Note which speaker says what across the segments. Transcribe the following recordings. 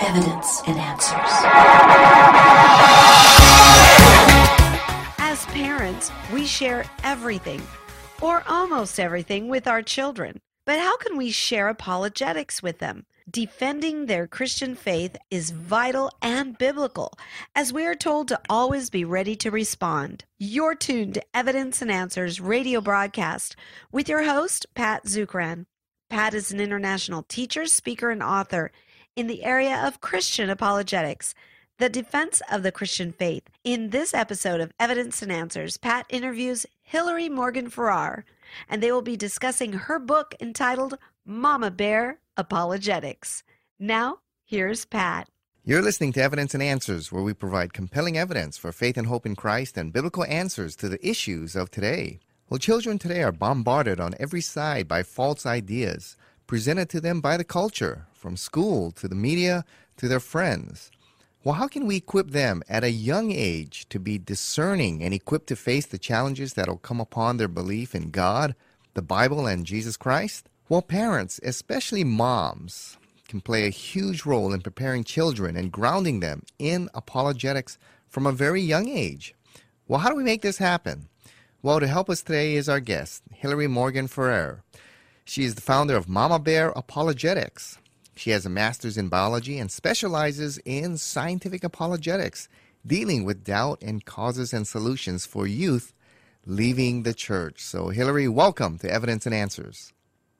Speaker 1: Evidence and answers.
Speaker 2: As parents, we share everything, or almost everything, with our children. But how can we share apologetics with them? Defending their Christian faith is vital and biblical, as we are told to always be ready to respond. You're tuned to Evidence and Answers radio broadcast with your host, Pat Zukeran. Pat is an international teacher, speaker, and author in the area of Christian apologetics, the defense of the Christian faith. In this episode of Evidence and Answers, Pat interviews Hillary Morgan Ferrer, and they will be discussing her book entitled Mama Bear Apologetics. Now, here's Pat.
Speaker 3: You're listening to Evidence and Answers, where we provide compelling evidence for faith and hope in Christ and biblical answers to the issues of today. Well, children today are bombarded on every side by false ideas presented to them by the culture, from school to the media to their friends. Well, how can we equip them at a young age to be discerning and equipped to face the challenges that will come upon their belief in God, the Bible, and Jesus Christ? Well, parents, especially moms, can play a huge role in preparing children and grounding them in apologetics from a very young age. Well, how do we make this happen? Well, to help us today is our guest, Hillary Morgan Ferrer. She is the founder of Mama Bear Apologetics. She has a master's in biology and specializes in scientific apologetics, dealing with doubt and causes and solutions for youth leaving the church. So, Hillary, welcome to Evidence and Answers.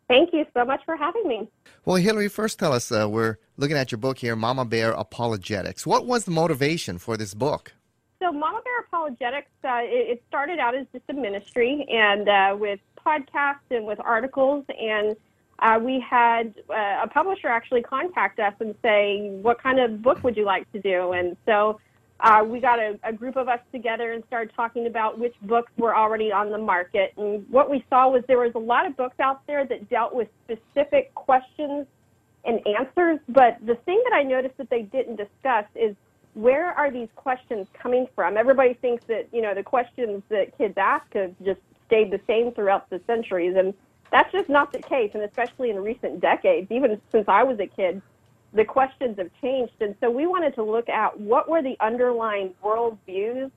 Speaker 4: Thank you so much for having me.
Speaker 3: Well, Hillary, first tell us uh, we're looking at your book here, Mama Bear Apologetics. What was the motivation for this book?
Speaker 4: So, Mama Bear Apologetics, uh, it, it, started out as just a ministry and uh, with podcasts and with articles. And uh, we had uh, a publisher actually contact us and say, What kind of book would you like to do? And so uh, we got a, a group of us together and started talking about which books were already on the market. And what we saw was there was a lot of books out there that dealt with specific questions and answers. But the thing that I noticed that they didn't discuss is where are these questions coming from? Everybody thinks that, you know, the questions that kids ask have just stayed the same throughout the centuries. And that's just not the case. And especially in recent decades, even since I was a kid, the questions have changed. And so we wanted to look at what were the underlying worldviews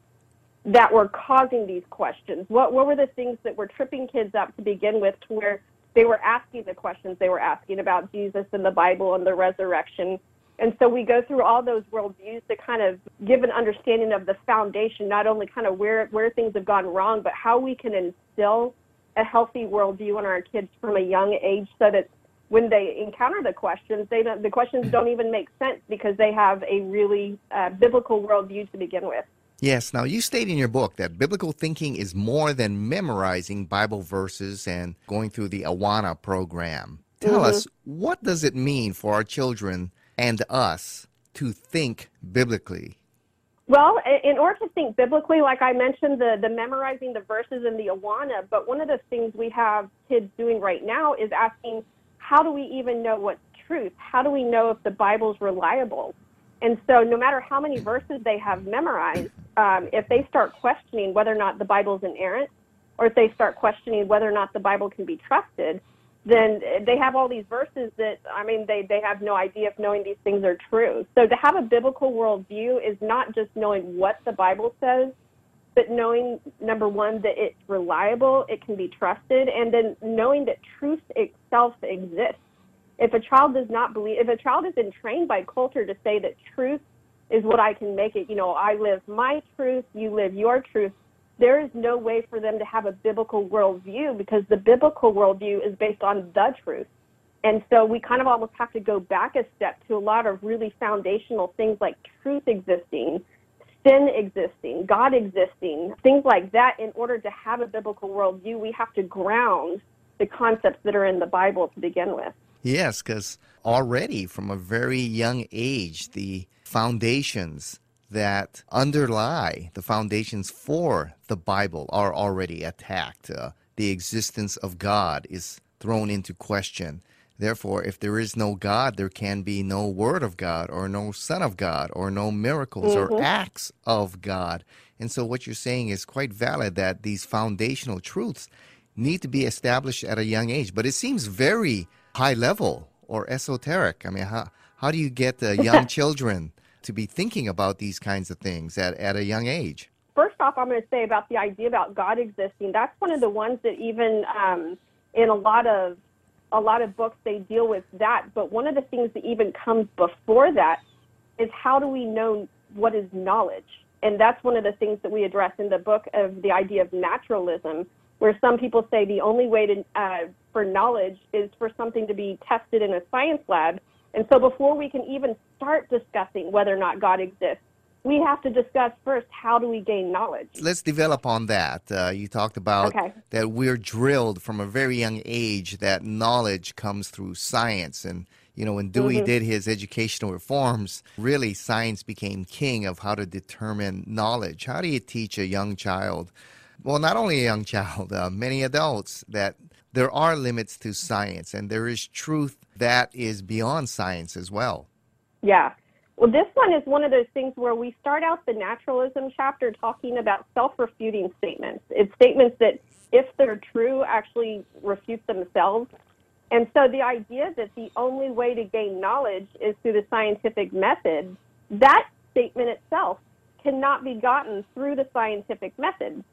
Speaker 4: that were causing these questions. What, what were the things that were tripping kids up to begin with to where they were asking the questions they were asking about Jesus and the Bible and the resurrection and so we go through all those worldviews to kind of give an understanding of the foundation, not only kind of where, where things have gone wrong, but how we can instill a healthy worldview in our kids from a young age so that when they encounter the questions, they don't, the questions don't even make sense because they have a really uh, biblical worldview to begin with.
Speaker 3: Yes. Now, you state in your book that biblical thinking is more than memorizing Bible verses and going through the Awana program. Tell mm-hmm. us, what does it mean for our children and us to think biblically?
Speaker 4: Well, in order to think biblically, like I mentioned, the, the memorizing the verses in the Awana, but one of the things we have kids doing right now is asking, how do we even know what's truth? How do we know if the Bible's reliable? And so, no matter how many verses they have memorized, um, if they start questioning whether or not the Bible's inerrant, or if they start questioning whether or not the Bible can be trusted, then they have all these verses that I mean they they have no idea if knowing these things are true. So to have a biblical worldview is not just knowing what the Bible says, but knowing number one that it's reliable, it can be trusted, and then knowing that truth itself exists. If a child does not believe, if a child has been trained by culture to say that truth is what I can make it, you know, I live my truth, you live your truth, there is no way for them to have a biblical worldview because the biblical worldview is based on the truth. And so we kind of almost have to go back a step to a lot of really foundational things like truth existing, sin existing, God existing, things like that. In order to have a biblical worldview, we have to ground the concepts that are in the Bible to begin with.
Speaker 3: Yes, because already from a very young age, the foundations that underlie the foundations for the Bible are already attacked. Uh, the existence of God is thrown into question. Therefore, if there is no God, there can be no Word of God, or no Son of God, or no miracles mm-hmm. or acts of God. And so, what you're saying is quite valid that these foundational truths need to be established at a young age. But it seems very high level or esoteric? I mean, how, how do you get the young children to be thinking about these kinds of things at, at a young age?
Speaker 4: First off, I'm going to say about the idea about God existing. That's one of the ones that even um, in a lot of a lot of books they deal with that. But one of the things that even comes before that is how do we know what is knowledge? And that's one of the things that we address in the book of the idea of naturalism, where some people say the only way to uh, for knowledge is for something to be tested in a science lab. And so before we can even start discussing whether or not God exists, we have to discuss first how do we gain knowledge.
Speaker 3: Let's develop on that. Uh, you talked about
Speaker 4: Okay.
Speaker 3: that we're drilled from a very young age that knowledge comes through science. And, you know, when Dewey
Speaker 4: Mm-hmm.
Speaker 3: did his educational reforms, really science became king of how to determine knowledge. How do you teach a young child, well, not only a young child, uh, many adults, that there are limits to science and there is truth that is beyond science as well?
Speaker 4: Yeah. Well, this one is one of those things where we start out the naturalism chapter talking about self refuting statements. It's statements that, if they're true, actually refute themselves. And so the idea that the only way to gain knowledge is through the scientific method, that statement itself cannot be gotten through the scientific method.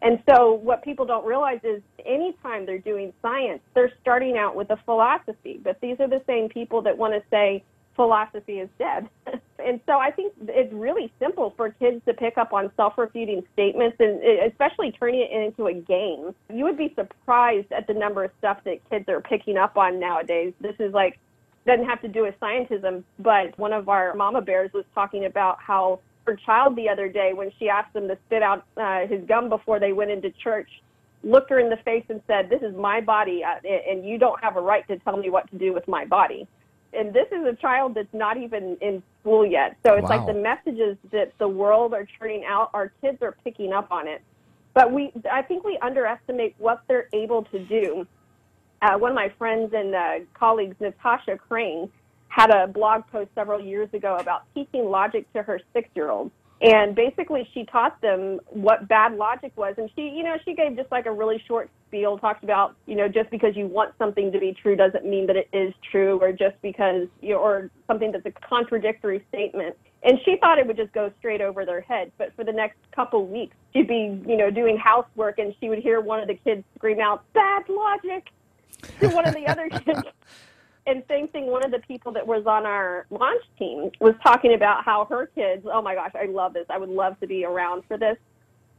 Speaker 4: And so what people don't realize is anytime they're doing science, they're starting out with a philosophy. But these are the same people that want to say philosophy is dead. and so I think it's really simple for kids to pick up on self-refuting statements and uh, especially turning it into a game. You would be surprised at the number of stuff that kids are picking up on nowadays. This is like doesn't have to do with scientism, but one of our mama bears was talking about how child the other day, when she asked him to spit out uh, his gum before they went into church, looked her in the face and said, "This is my body, uh, and you don't have a right to tell me what to do with my body." And this is a child that's not even in school yet. So it's like the messages that the world are churning out, our kids are picking up on it. But we, I think we underestimate what they're able to do uh, one of my friends and uh, colleagues, Natasha Crain, had a blog post several years ago about teaching logic to her six-year-olds. And basically, she taught them what bad logic was. And she, you know, she gave just like a really short spiel, talked about, you know, just because you want something to be true doesn't mean that it is true, or just because, you know, or something that's a contradictory statement. And she thought it would just go straight over their heads. But for the next couple weeks, she'd be, you know, doing housework, and she would hear one of the kids scream out, "Bad logic!" to one of the other kids. And same thing, one of the people that was on our launch team was talking about how her kids, oh my gosh, I love this. I would love to be around for this.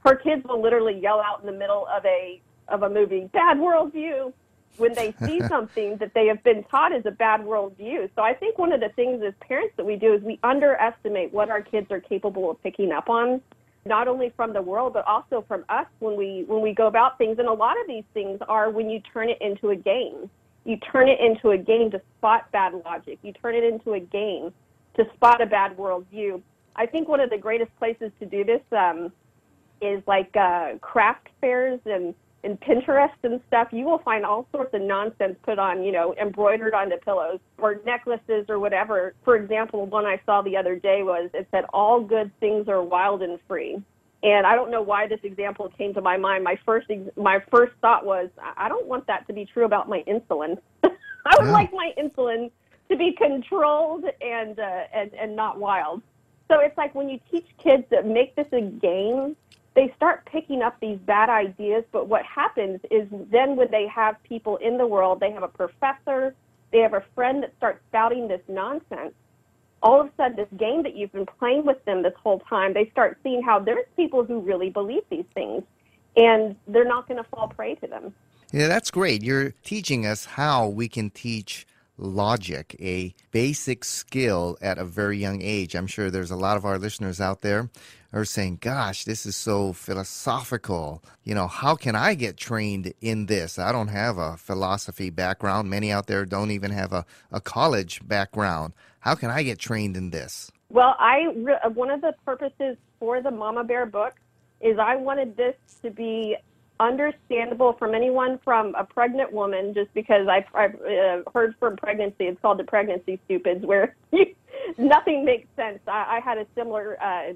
Speaker 4: Her kids will literally yell out in the middle of a of a movie, bad worldview, when they see something that they have been taught is a bad worldview. So I think one of the things as parents that we do is we underestimate what our kids are capable of picking up on not only from the world but also from us when we when we go about things and a lot of these things are when you turn it into a game you turn it into a game to spot bad logic you turn it into a game to spot a bad worldview i think one of the greatest places to do this um, is like uh, craft fairs and and Pinterest and stuff, you will find all sorts of nonsense put on, you know, embroidered onto pillows or necklaces or whatever. For example, one I saw the other day was it said, "All good things are wild and free." And I don't know why this example came to my mind. My first ex- my first thought was, I don't want that to be true about my insulin. I would
Speaker 3: Yeah.
Speaker 4: like my insulin to be controlled and uh, and and not wild. So it's like when you teach kids that make this a game, they start picking up these bad ideas. But what happens is then when they have people in the world, they have a professor, they have a friend that starts spouting this nonsense. All of a sudden, this game that you've been playing with them this whole time, they start seeing how there's people who really believe these things, and they're not going to fall prey to them.
Speaker 3: Yeah, that's great. You're teaching us how we can teach logic, a basic skill at a very young age. I'm sure there's a lot of our listeners out there are saying, gosh, this is so philosophical. You know, how can I get trained in this? I don't have a philosophy background. Many out there don't even have a, a college background. How can I get trained in this?
Speaker 4: Well, I re- one of the purposes for the Mama Bear book is I wanted this to be understandable from anyone from a pregnant woman, just because I've, I've uh, heard from pregnancy. It's called the pregnancy stupids, where nothing makes sense. I, I had a similar uh,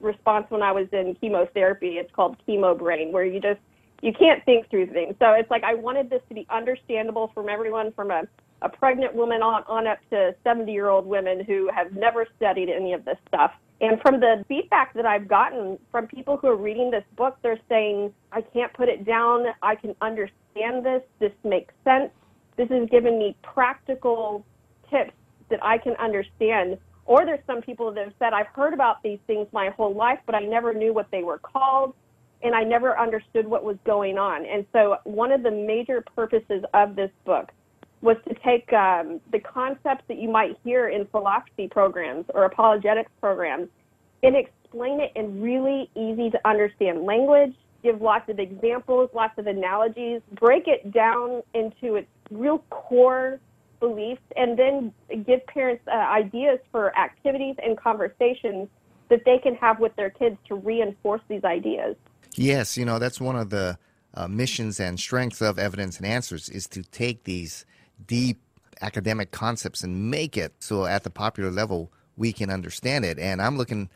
Speaker 4: response when I was in chemotherapy. It's called chemo brain, where you just you can't think through things. So it's like I wanted this to be understandable from everyone from a a pregnant woman on, on up to 70 year old women who have never studied any of this stuff. And from the feedback that I've gotten from people who are reading this book, they're saying, I can't put it down. I can understand this. This makes sense. This has given me practical tips that I can understand. Or there's some people that have said, I've heard about these things my whole life, but I never knew what they were called and I never understood what was going on. And so, one of the major purposes of this book was to take um, the concepts that you might hear in philosophy programs or apologetics programs and explain it in really easy to understand language, give lots of examples, lots of analogies, break it down into its real core beliefs, and then give parents uh, ideas for activities and conversations that they can have with their kids to reinforce these ideas.
Speaker 3: Yes, you know, that's one of the uh, missions and strengths of evidence and answers is to take these deep academic concepts and make it so at the popular level we can understand it. And I'm looking,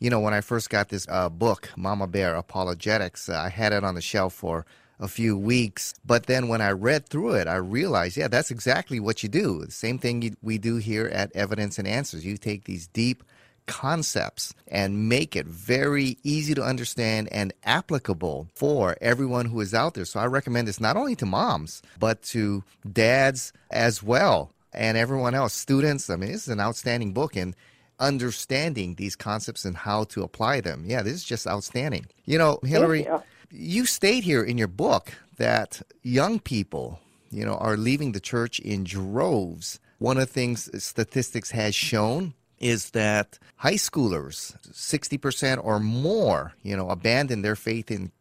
Speaker 3: you know, when I first got this uh, book, Mama Bear Apologetics, uh, I had it on the shelf for a few weeks. But then when I read through it, I realized, yeah, that's exactly what you do. The same thing we do here at Evidence and Answers. You take these deep concepts and make it very easy to understand and applicable for everyone who is out there. So I recommend this not only to moms, but to dads as well and everyone else, students. I mean, this is an outstanding book and understanding these concepts and how to apply them. Yeah, this is just outstanding. You know, Hillary,
Speaker 4: you.
Speaker 3: you state here in your book that young people, you know, are leaving the church in droves. One of the things statistics has shown is that high schoolers, 60% or more, you know, abandon their faith in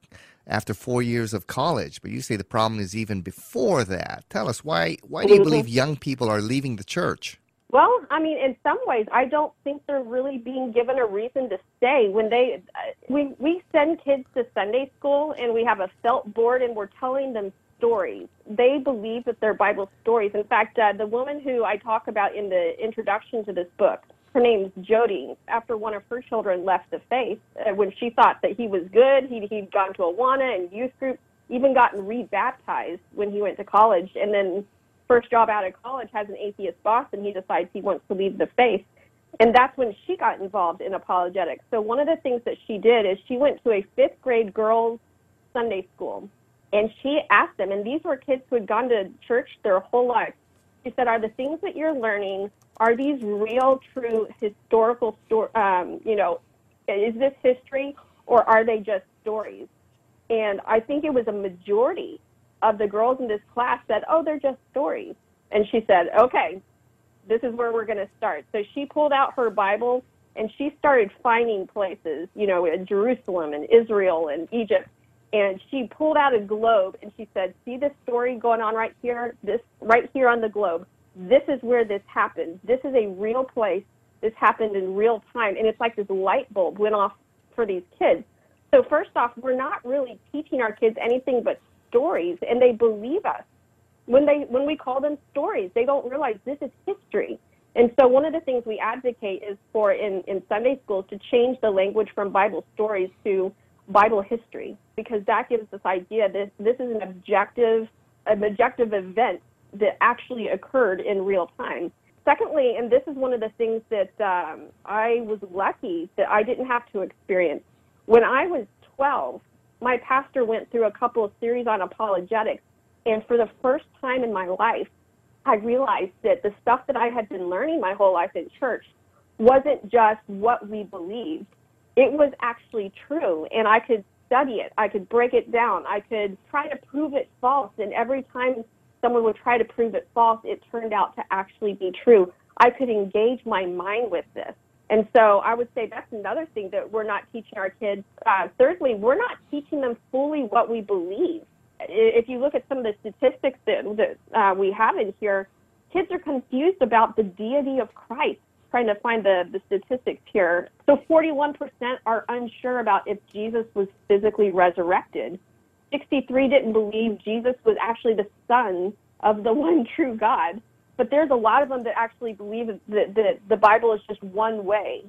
Speaker 3: after four years of college. But you say the problem is even before that. Tell us why why do you believe young people are leaving the church?
Speaker 4: Well, I mean, in some ways, I don't think they're really being given a reason to stay. When they, we we send kids to Sunday school and we have a felt board and we're telling them stories. They believe that they're Bible stories. In fact, uh, the woman who I talk about in the introduction to this book, her name's Jody. After one of her children left the faith, uh, when she thought that he was good, he'd, he'd gone to Awana and youth group, even gotten rebaptized when he went to college, and then first job out of college has an atheist boss, and he decides he wants to leave the faith. And that's when she got involved in apologetics. So one of the things that she did is she went to a fifth grade girls' Sunday school, and she asked them, and these were kids who had gone to church their whole life. She said, "Are the things that you're learning are these real, true historical story? Um, you know, is this history or are they just stories? And I think it was a majority of the girls in this class said, "Oh, they're just stories." And she said, "Okay, this is where we're going to start." So she pulled out her Bible and she started finding places, you know, in Jerusalem and Israel and Egypt. And she pulled out a globe and she said, "See this story going on right here? This right here on the globe this is where this happened. This is a real place. This happened in real time. And it's like this light bulb went off for these kids. So, first off, we're not really teaching our kids anything but stories, and they believe us. When, they, when we call them stories, they don't realize this is history. And so, one of the things we advocate is for in, in Sunday schools to change the language from Bible stories to Bible history, because that gives this idea that this is an objective, an objective event that actually occurred in real time. Secondly, and this is one of the things that um, I was lucky that I didn't have to experience. When I was 12, my pastor went through a couple of series on apologetics, and for the first time in my life, I realized that the stuff that I had been learning my whole life in church wasn't just what we believed. It was actually true, and I could study it. I could break it down. I could try to prove it false. And every time someone would try to prove it false, it turned out to actually be true. I could engage my mind with this. And so I would say that's another thing that we're not teaching our kids. Uh, thirdly, we're not teaching them fully what we believe. If you look at some of the statistics that, that uh, we have in here, kids are confused about the deity of Christ. Trying to find the, the statistics here. So 41% are unsure about if Jesus was physically resurrected. 63 didn't believe Jesus was actually the son of the one true God. But there's a lot of them that actually believe that, that the Bible is just one way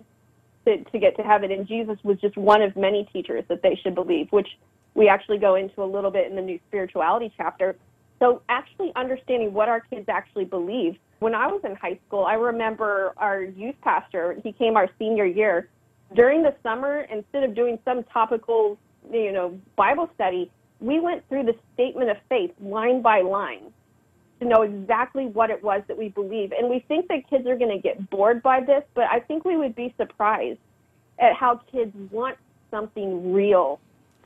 Speaker 4: to, to get to heaven, and Jesus was just one of many teachers that they should believe, which we actually go into a little bit in the new spirituality chapter. So actually understanding what our kids actually believe. When I was in high school, I remember our youth pastor, he came our senior year. During the summer, instead of doing some topical, you know, Bible study, we went through the statement of faith line by line to know exactly what it was that we believe. And we think that kids are going to get bored by this, but I think we would be surprised at how kids want something real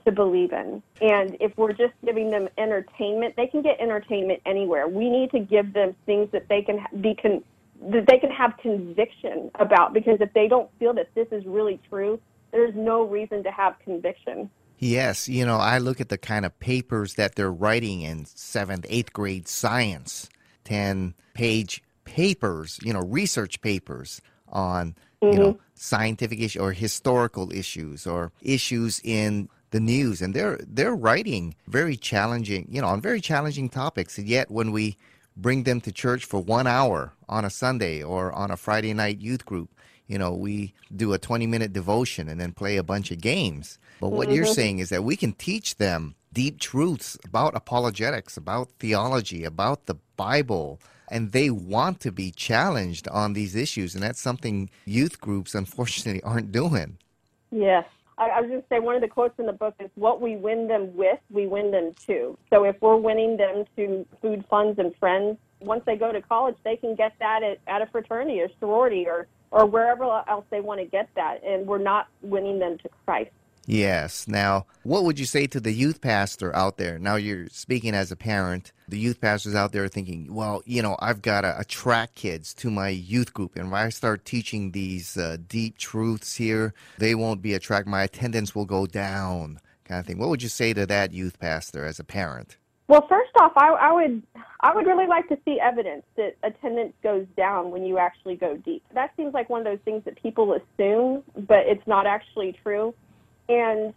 Speaker 4: to believe in. And if we're just giving them entertainment, they can get entertainment anywhere. We need to give them things that they can be con- that they can have conviction about because if they don't feel that this is really true, there's no reason to have conviction.
Speaker 3: Yes, you know, I look at the kind of papers that they're writing in seventh, eighth grade science, 10 page papers, you know, research papers on, you
Speaker 4: Mm-hmm.
Speaker 3: know, scientific issues or historical issues or issues in the news. And they're, they're writing very challenging, you know, on very challenging topics. And yet when we bring them to church for one hour on a Sunday or on a Friday night youth group, you know, we do a 20 minute devotion and then play a bunch of games. But what you're mm-hmm. saying is that we can teach them deep truths about apologetics, about theology, about the Bible, and they want to be challenged on these issues. And that's something youth groups, unfortunately, aren't doing.
Speaker 4: Yes. I, I was to say one of the quotes in the book is what we win them with, we win them to. So if we're winning them to food funds and friends, once they go to college, they can get that at, at a fraternity or sorority or, or wherever else they want to get that. And we're not winning them to Christ.
Speaker 3: Yes. Now, what would you say to the youth pastor out there? Now you're speaking as a parent. The youth pastors out there are thinking, well, you know, I've got to attract kids to my youth group. And if I start teaching these uh, deep truths here, they won't be attracted. My attendance will go down, kind of thing. What would you say to that youth pastor as a parent?
Speaker 4: Well, first off, I, I would I would really like to see evidence that attendance goes down when you actually go deep. That seems like one of those things that people assume, but it's not actually true. And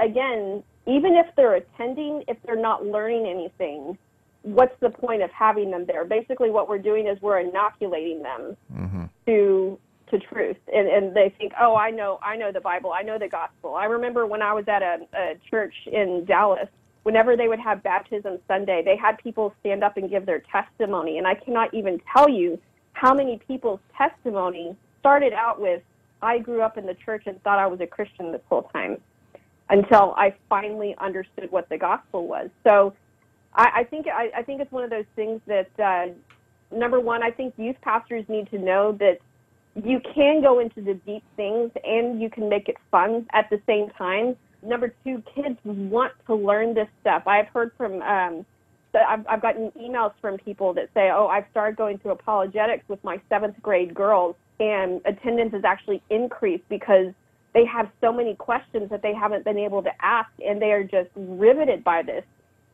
Speaker 4: again, even if they're attending, if they're not learning anything, what's the point of having them there? Basically, what we're doing is we're inoculating them
Speaker 3: Mm-hmm.
Speaker 4: to to truth, and and they think, oh, I know, I know the Bible, I know the gospel. I remember when I was at a, a church in Dallas. Whenever they would have baptism Sunday, they had people stand up and give their testimony, and I cannot even tell you how many people's testimony started out with, "I grew up in the church and thought I was a Christian this whole time," until I finally understood what the gospel was. So, I, I think I, I think it's one of those things that uh, number one, I think youth pastors need to know that you can go into the deep things and you can make it fun at the same time. Number two, kids want to learn this stuff. I've heard from, um, I've, I've gotten emails from people that say, oh, I've started going to apologetics with my seventh grade girls, and attendance has actually increased because they have so many questions that they haven't been able to ask, and they are just riveted by this.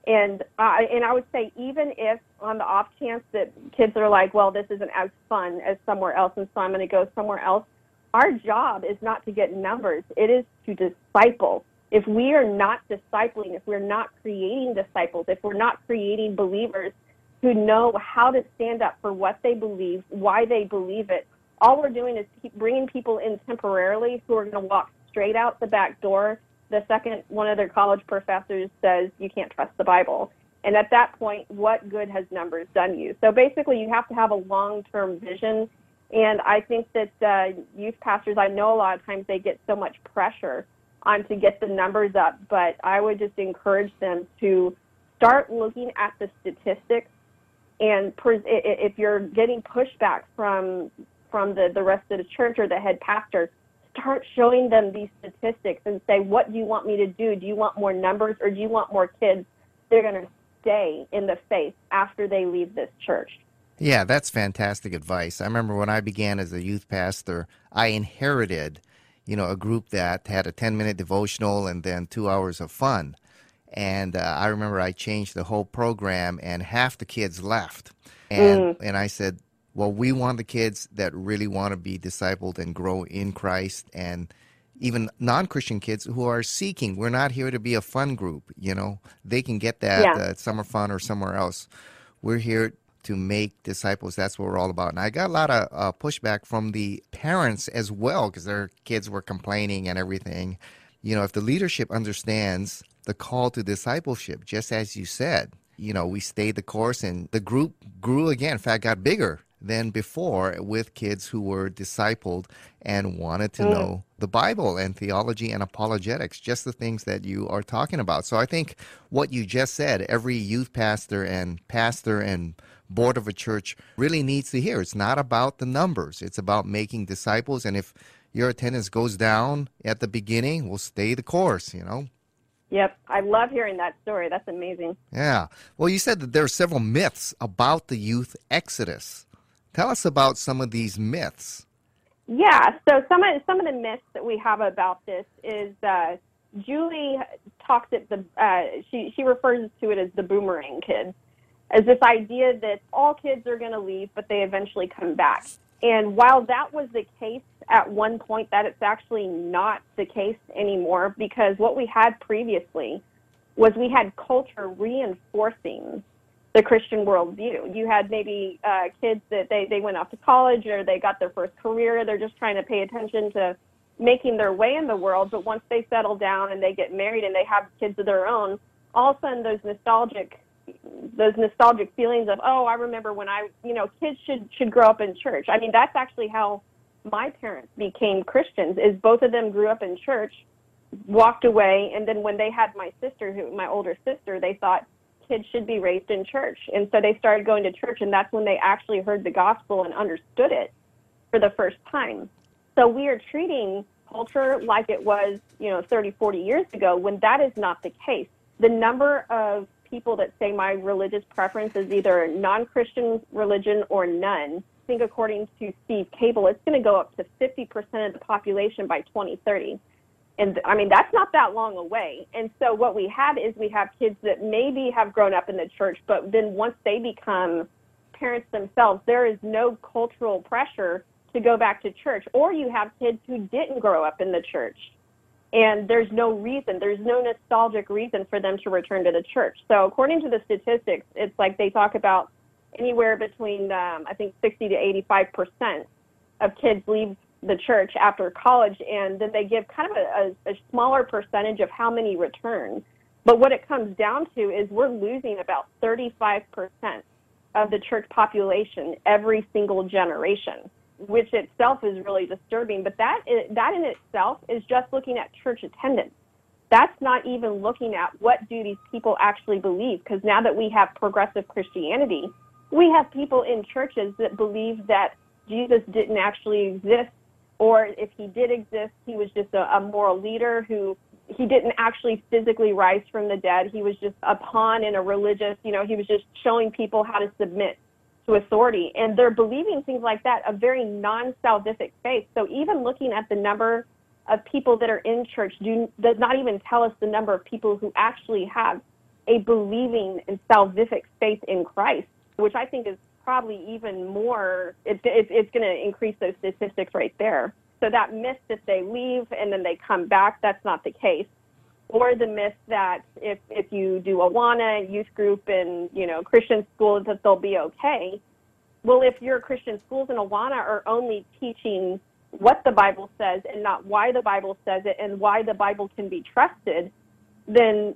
Speaker 4: And uh, and I would say even if on the off chance that kids are like, well, this isn't as fun as somewhere else, and so I'm going to go somewhere else. Our job is not to get numbers; it is to disciple. If we are not discipling, if we're not creating disciples, if we're not creating believers who know how to stand up for what they believe, why they believe it, all we're doing is keep bringing people in temporarily who are going to walk straight out the back door the second one of their college professors says you can't trust the Bible. And at that point, what good has numbers done you? So basically, you have to have a long term vision. And I think that uh, youth pastors, I know a lot of times they get so much pressure to get the numbers up, but I would just encourage them to start looking at the statistics. And pres- if you're getting pushback from from the, the rest of the church or the head pastor, start showing them these statistics and say, what do you want me to do? Do you want more numbers or do you want more kids? They're going to stay in the faith after they leave this church.
Speaker 3: Yeah, that's fantastic advice. I remember when I began as a youth pastor, I inherited, you know, a group that had a 10-minute devotional and then 2 hours of fun. And uh, I remember I changed the whole program and half the kids left. And and I said, well, we want the kids that really want to be discipled and grow in Christ and even non-Christian kids who are seeking. We're not here to be a fun group, you know. They can get that
Speaker 4: Yeah.
Speaker 3: uh, at summer fun or somewhere else. We're here to make disciples. That's what we're all about. And I got a lot of uh, pushback from the parents as well because their kids were complaining and everything. You know, if the leadership understands the call to discipleship, just as you said, you know, we stayed the course and the group grew again. In fact, got bigger than before with kids who were discipled and wanted to know the Bible and theology and apologetics, just the things that you are talking about. So I think what you just said, every youth pastor and pastor and board of a church really needs to hear. It's not about the numbers, it's about making disciples. And if your attendance goes down at the beginning, we'll stay the course, you know?
Speaker 4: Yep, I love hearing that story. That's amazing.
Speaker 3: Yeah. Well, you said that there are several myths about the youth exodus. Tell us about some of these myths.
Speaker 4: Yeah, so some of some of the myths that we have about this is uh, Julie talks at the uh, she she refers to it as the boomerang kids, as this idea that all kids are going to leave, but they eventually come back. And while that was the case at one point, that it's actually not the case anymore because what we had previously was we had culture reinforcing the Christian worldview. You had maybe uh, kids that they, they went off to college or they got their first career. They're just trying to pay attention to making their way in the world. But once they settle down and they get married and they have kids of their own, all of a sudden those nostalgic those nostalgic feelings of oh I remember when I you know kids should should grow up in church. I mean that's actually how my parents became Christians. Is both of them grew up in church, walked away, and then when they had my sister, who my older sister, they thought kids should be raised in church. And so they started going to church, and that's when they actually heard the gospel and understood it for the first time. So we are treating culture like it was, you know, 30, 40 years ago when that is not the case. The number of people that say my religious preference is either non Christian religion or none, I think according to Steve Cable, it's going to go up to 50% of the population by 2030 and I mean that's not that long away. And so what we have is we have kids that maybe have grown up in the church, but then once they become parents themselves, there is no cultural pressure to go back to church. Or you have kids who didn't grow up in the church, and there's no reason, there's no nostalgic reason for them to return to the church. So according to the statistics, it's like they talk about anywhere between um, I think 60 to 85 percent of kids leave the church after college, and then they give kind of a, a, a smaller percentage of how many return. But what it comes down to is we're losing about 35% of the church population every single generation, which itself is really disturbing. But that is, that in itself is just looking at church attendance. That's not even looking at what do these people actually believe, because now that we have progressive Christianity, we have people in churches that believe that Jesus didn't actually exist or if he did exist, he was just a, a moral leader who he didn't actually physically rise from the dead. He was just a pawn in a religious, you know, he was just showing people how to submit to authority. And they're believing things like that, a very non salvific faith. So even looking at the number of people that are in church do, does not even tell us the number of people who actually have a believing and salvific faith in Christ, which I think is probably even more, it, it, it's going to increase those statistics right there. So that myth that they leave and then they come back, that's not the case. Or the myth that if, if you do Awana, youth group, and, you know, Christian schools, that they'll be okay. Well, if your Christian schools in Awana are only teaching what the Bible says and not why the Bible says it and why the Bible can be trusted, then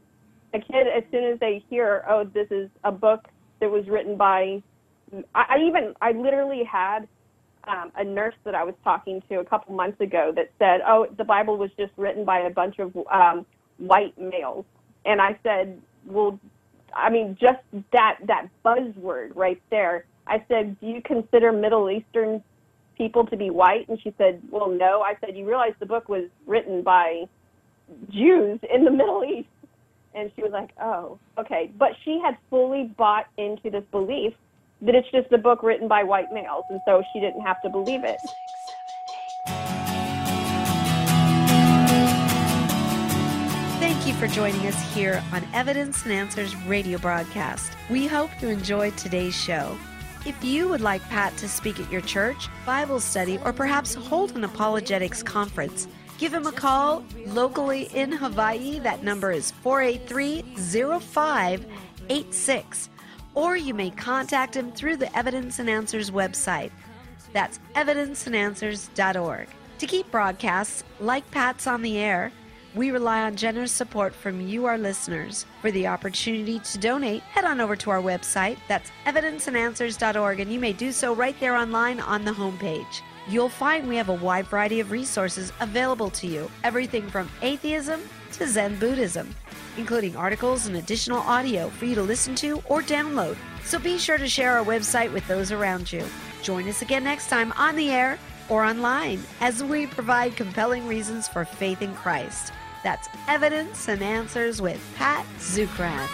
Speaker 4: a kid, as soon as they hear, oh, this is a book that was written by I, I even I literally had um, a nurse that I was talking to a couple months ago that said, "Oh, the Bible was just written by a bunch of um, white males," and I said, "Well, I mean, just that that buzzword right there." I said, "Do you consider Middle Eastern people to be white?" And she said, "Well, no." I said, "You realize the book was written by Jews in the Middle East?" And she was like, "Oh, okay." But she had fully bought into this belief that it's just a book written by white males, and so she didn't have to believe it.
Speaker 2: For joining us here on Evidence and Answers radio broadcast. We hope you enjoyed today's show. If you would like Pat to speak at your church, Bible study, or perhaps hold an apologetics conference, give him a call locally in Hawaii. That number is 483 0586 or you may contact him through the Evidence and Answers website. That's evidenceandanswers.org. To keep broadcasts like Pat's on the air, We rely on generous support from you, our listeners. For the opportunity to donate, head on over to our website. That's evidenceandanswers.org, and you may do so right there online on the homepage. You'll find we have a wide variety of resources available to you, everything from atheism to Zen Buddhism, including articles and additional audio for you to listen to or download. So be sure to share our website with those around you. Join us again next time on the air or online as we provide compelling reasons for faith in Christ. That's Evidence and Answers with Pat Zukeran.